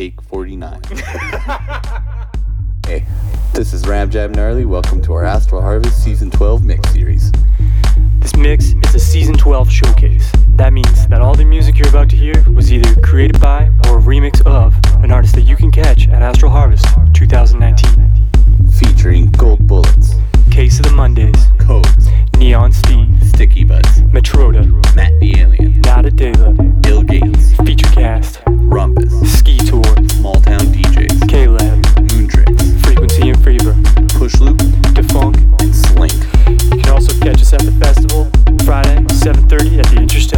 take 49. hey, this is RamJam Gnarly. Welcome to our Astral Harvest Season 12 mix series. This mix is a season 12 showcase. That means that all the music you're about to hear was either created by or a remix of an artist that you can catch at Astral Harvest 2019. Featuring Gold Bullets, Case of the Mondays, Codes, Neon Steve, Sticky Butts, Metroda, Matt the Alien, Nada Dela, Bill Gates, Featurecast, Rumpus, Skiitour, Small Town DJs, K-Lab, Moontricks, Frequency and Fever, Pushloop, Defunk. and Slynk. You can also catch us at the festival Friday, 7:30 at the Interest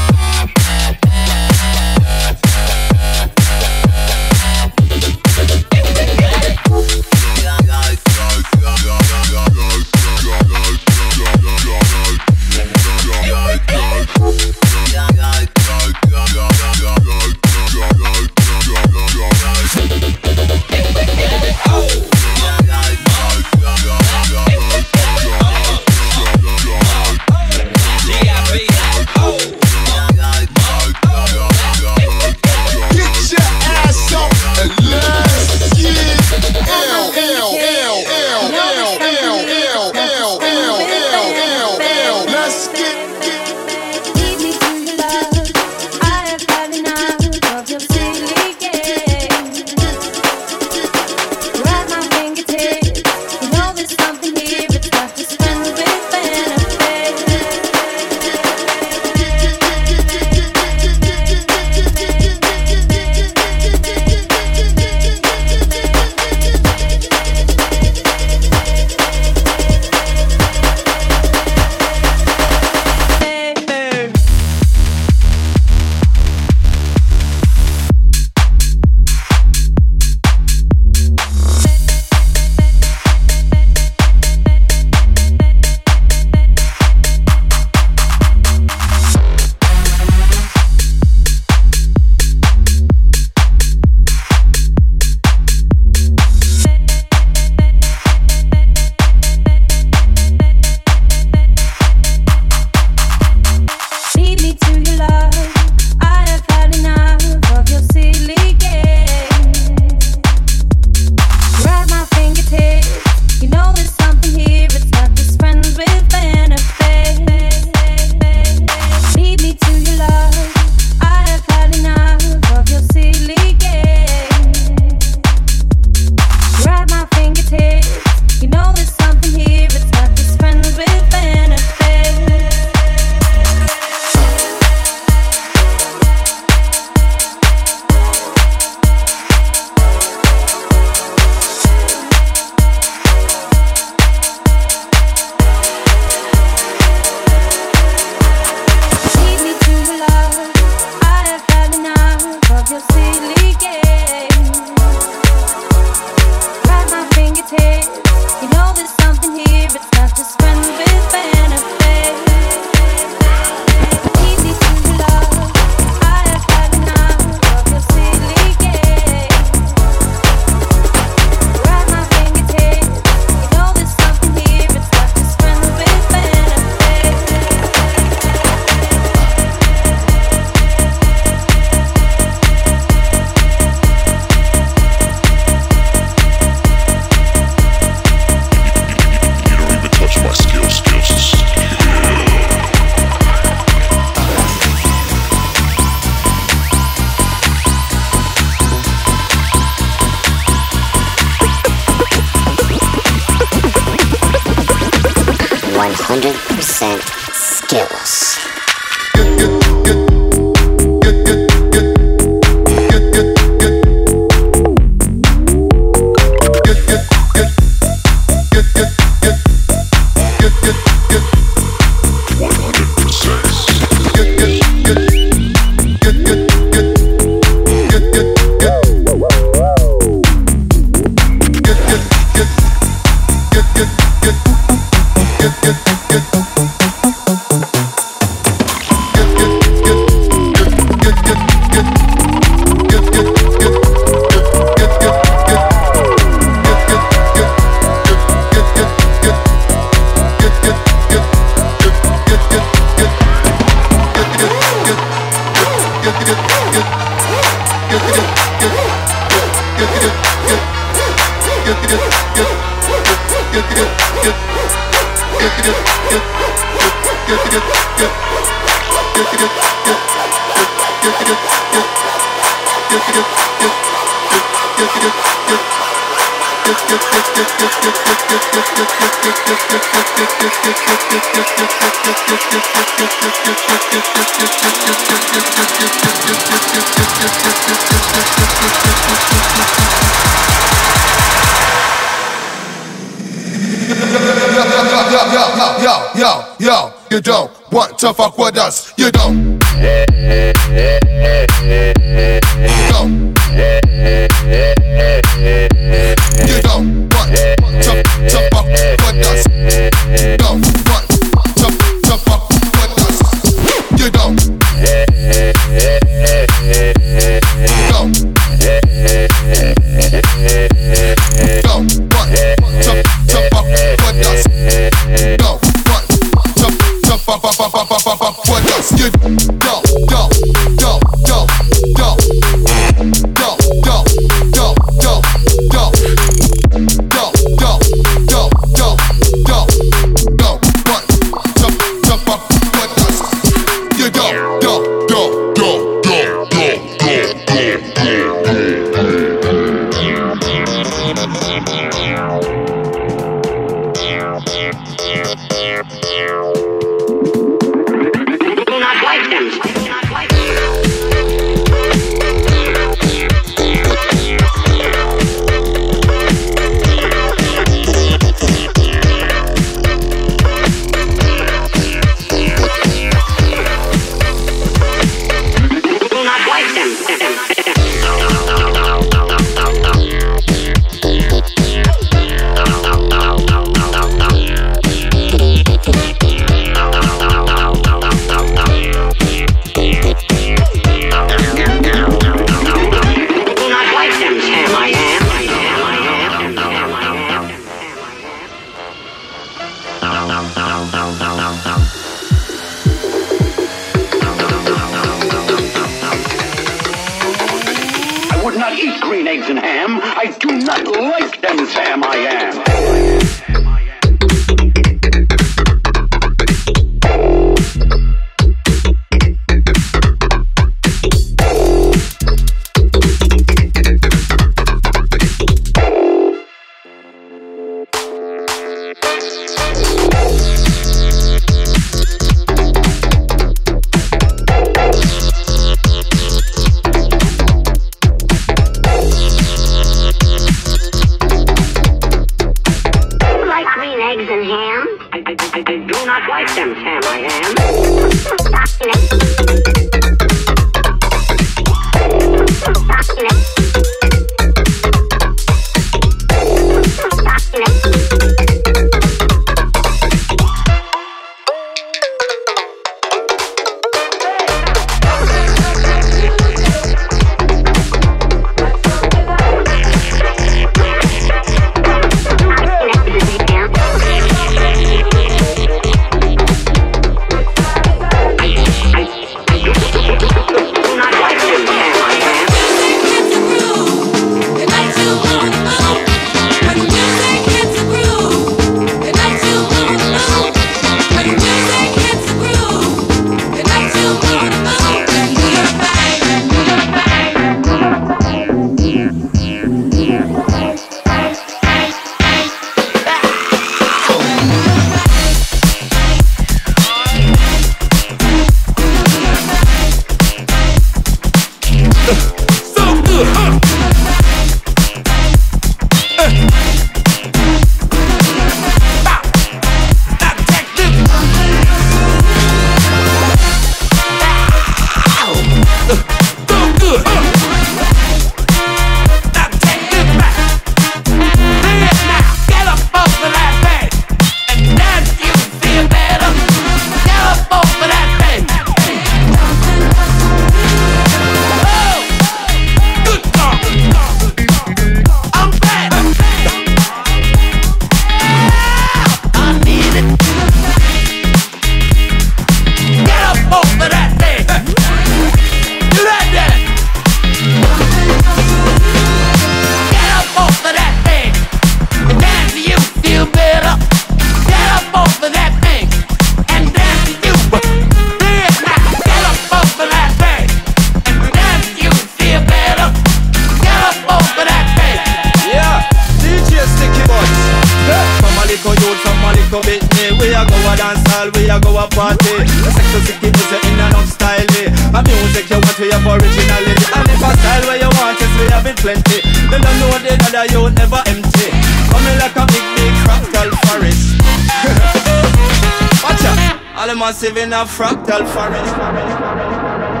massive in a fractal forest.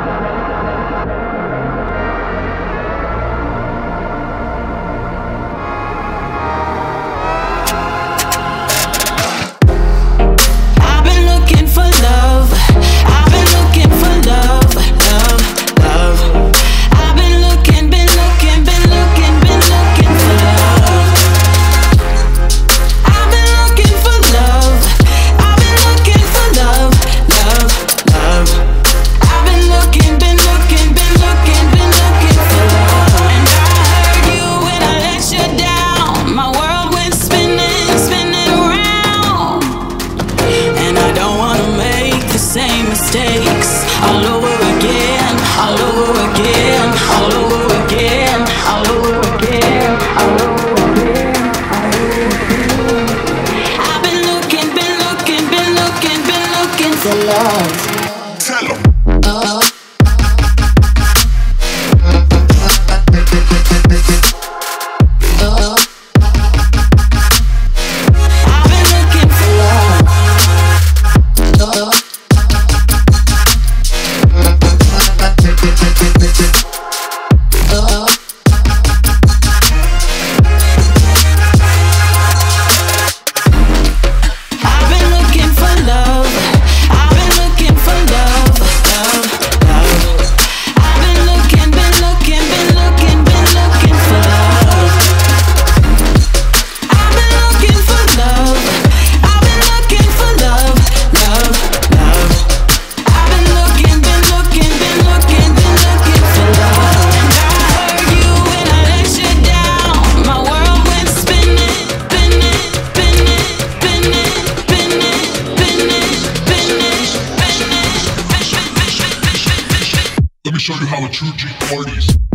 show you how a true G parties.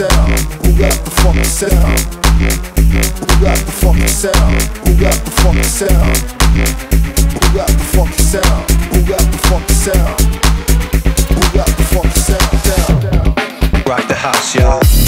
Sound? Who got the fucking sound? Who got the fucking sound? Who got the fucking sound? Who got the fucking sound? Who got the? Who got the? Rock the house, y'all.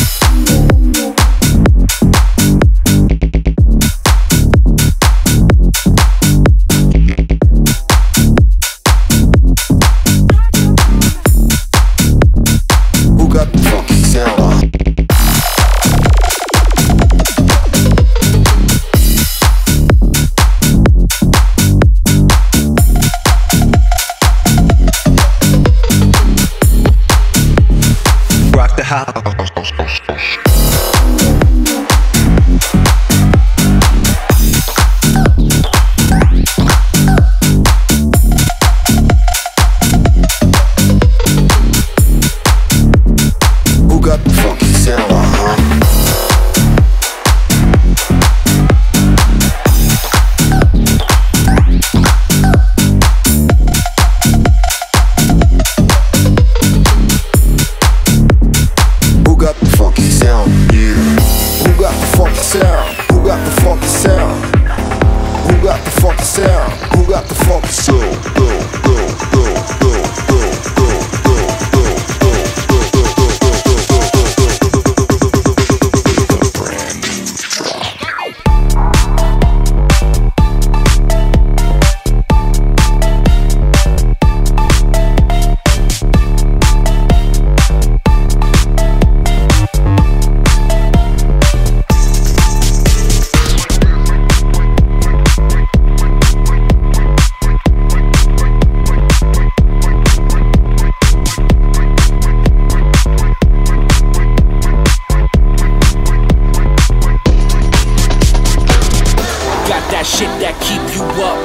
That shit that keep you up.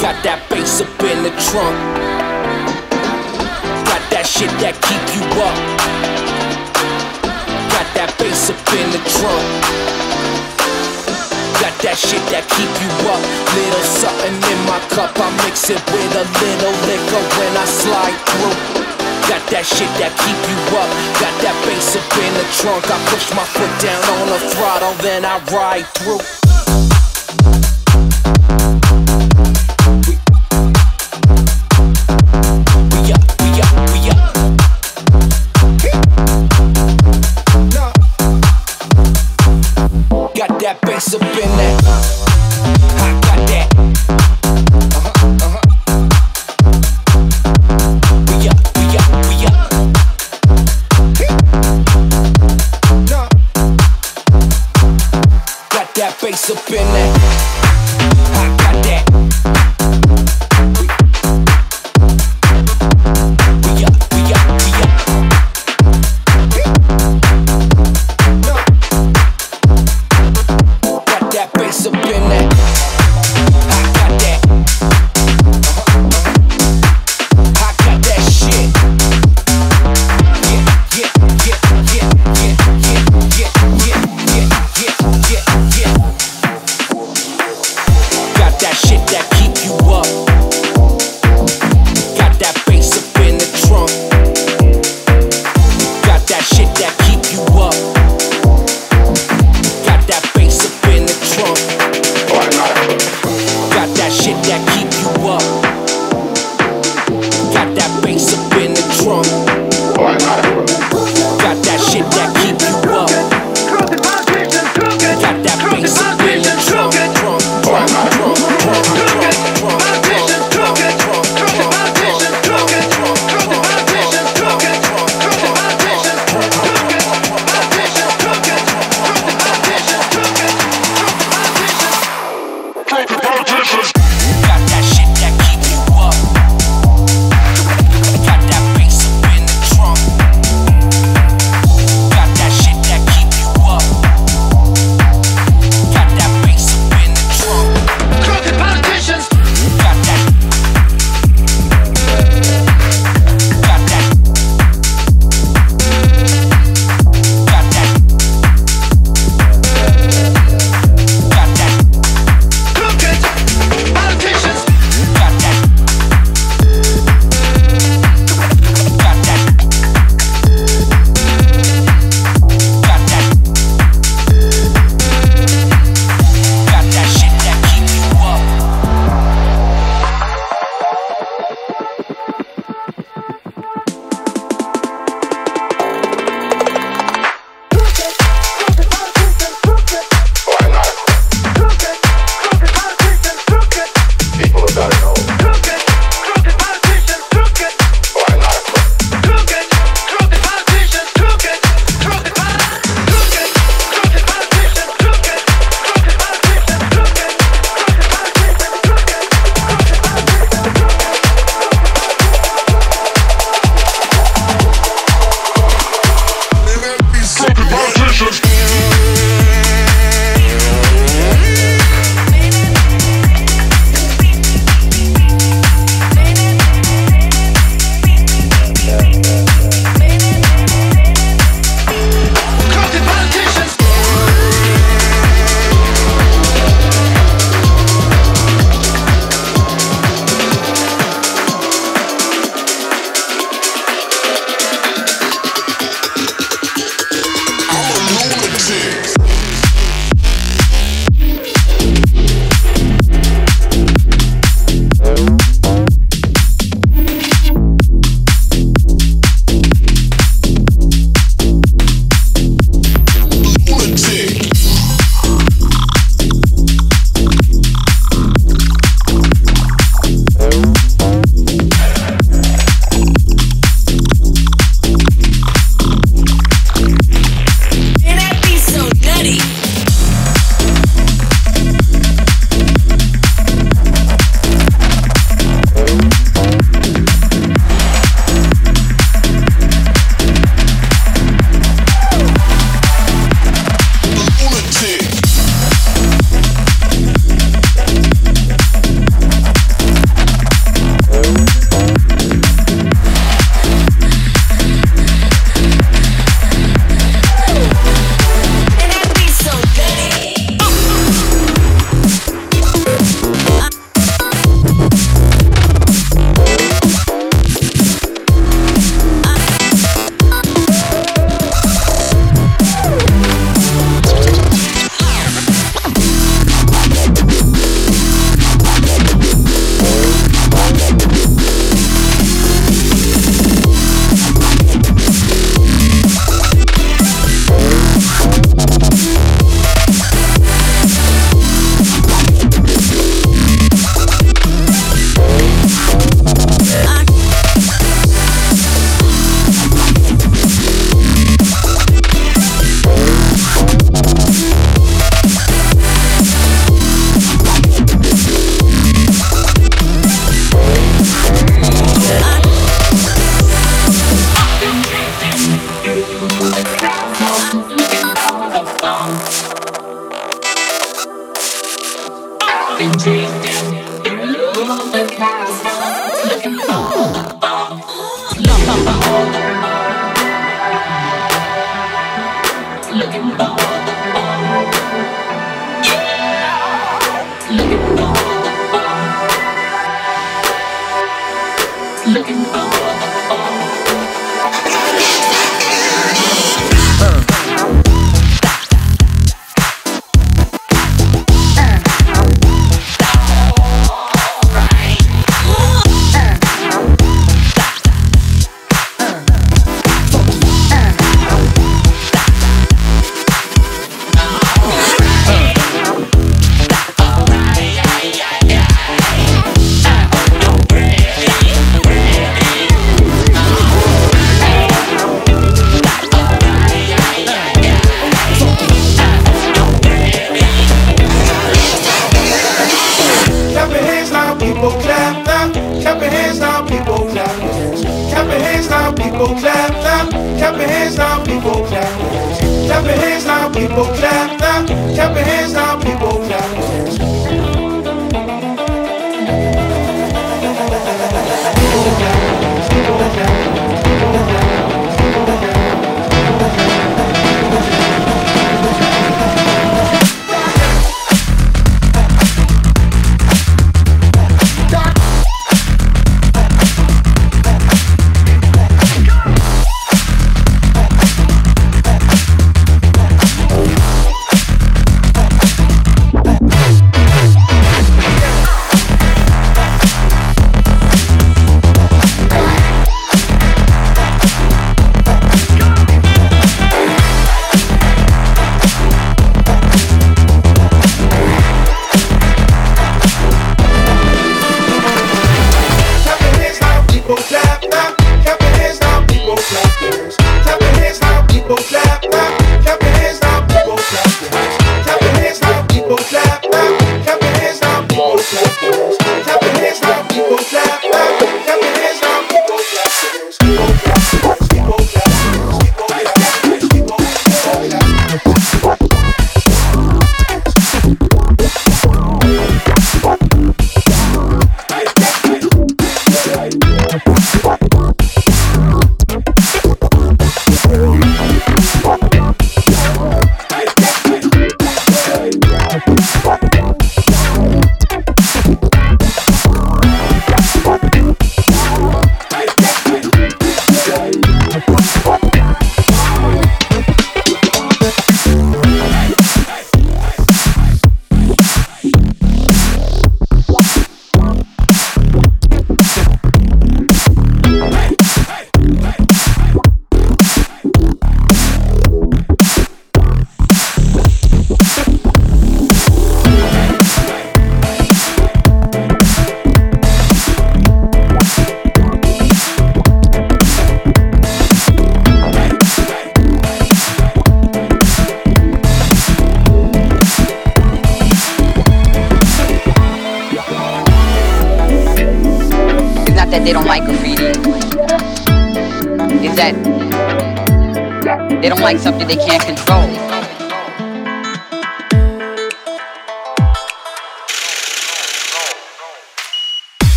Got that bass up in the trunk. Got that shit that keep you up. Got that bass up in the trunk. Got that shit that keep you up. Little something in my cup, I mix it with a little liquor when I slide through. Got that shit that keep you up. Got that bass up in the trunk. I push my foot down on the throttle, then I ride through.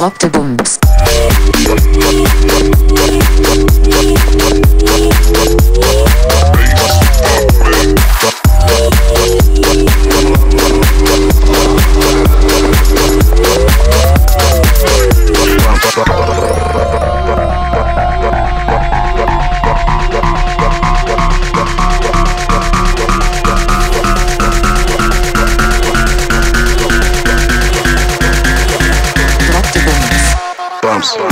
dropped the bombs. Johnson.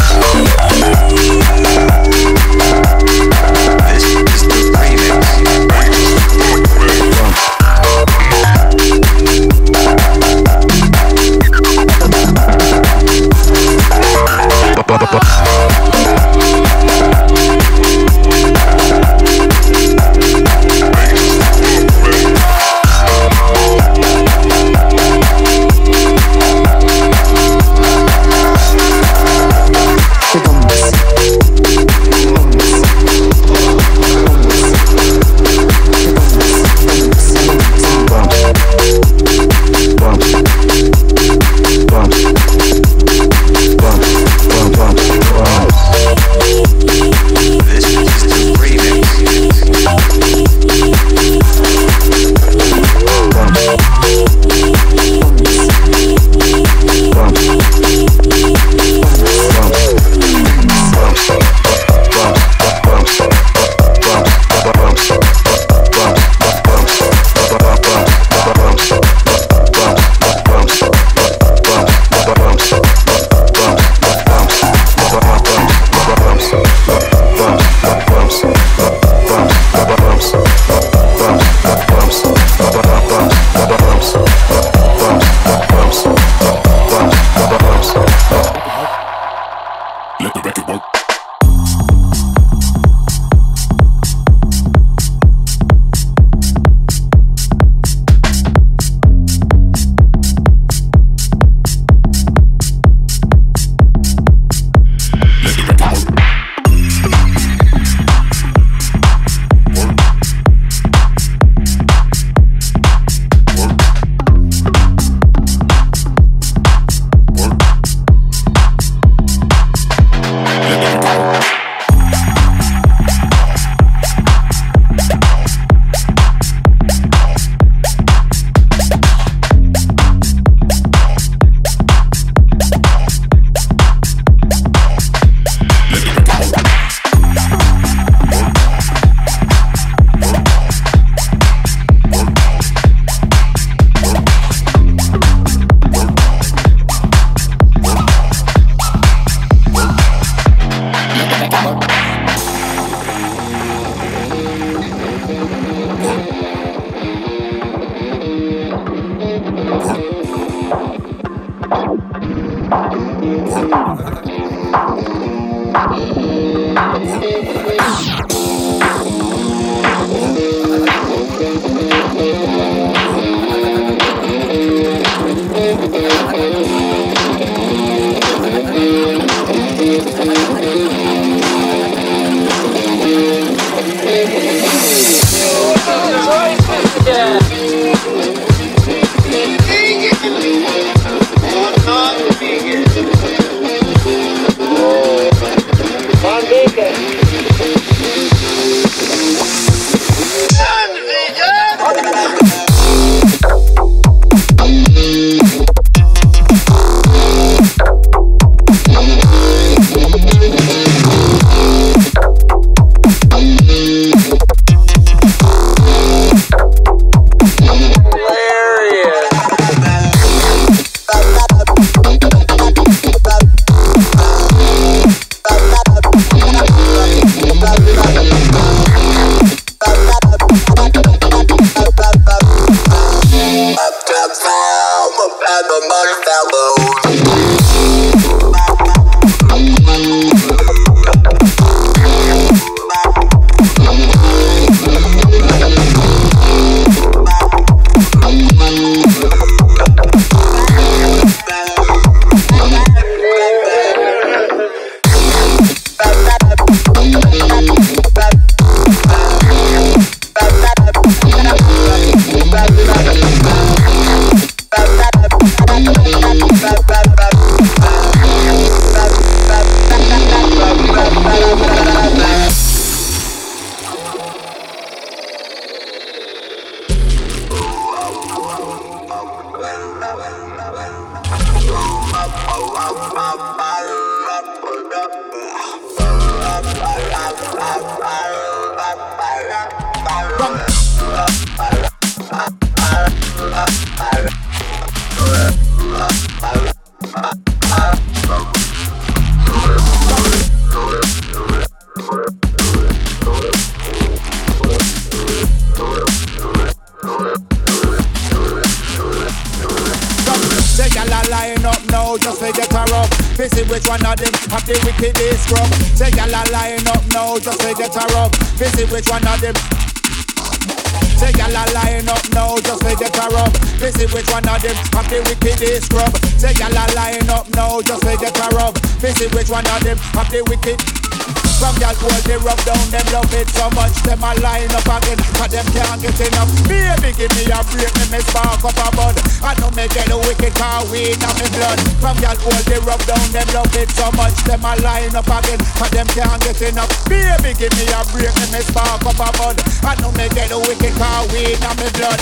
can't get enough. Baby, give me a break, let me spark up a bud. I know me get a wicked car weed on me blood. From y'all old, they rub down, them love it so much. Them a line up again, cause them can't get enough. Baby, give me a break, let me spark up a bud. I know me get a wicked car weed on me blood.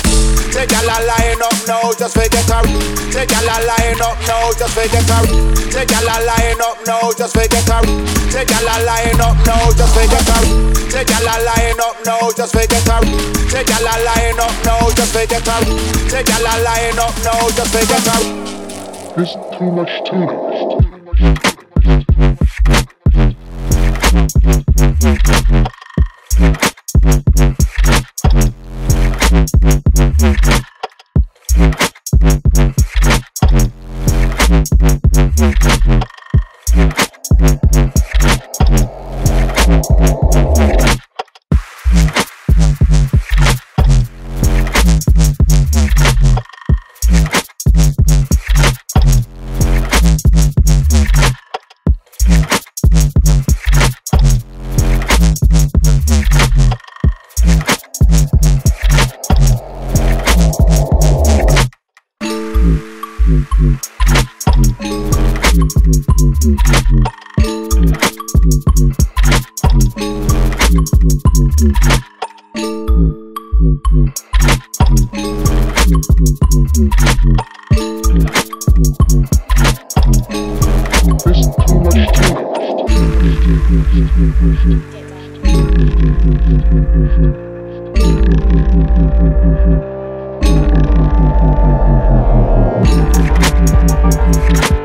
Say y'all a line up now, just forget a Say y'all a line up now, just forget a Say y'all a line up now, just forget a Say y'all a line up now, just forget a Say y'all a line up now, just forget a Say gyal a line up now just for get a. Say gyal a line up now just for get a. There's too much to. Thank you.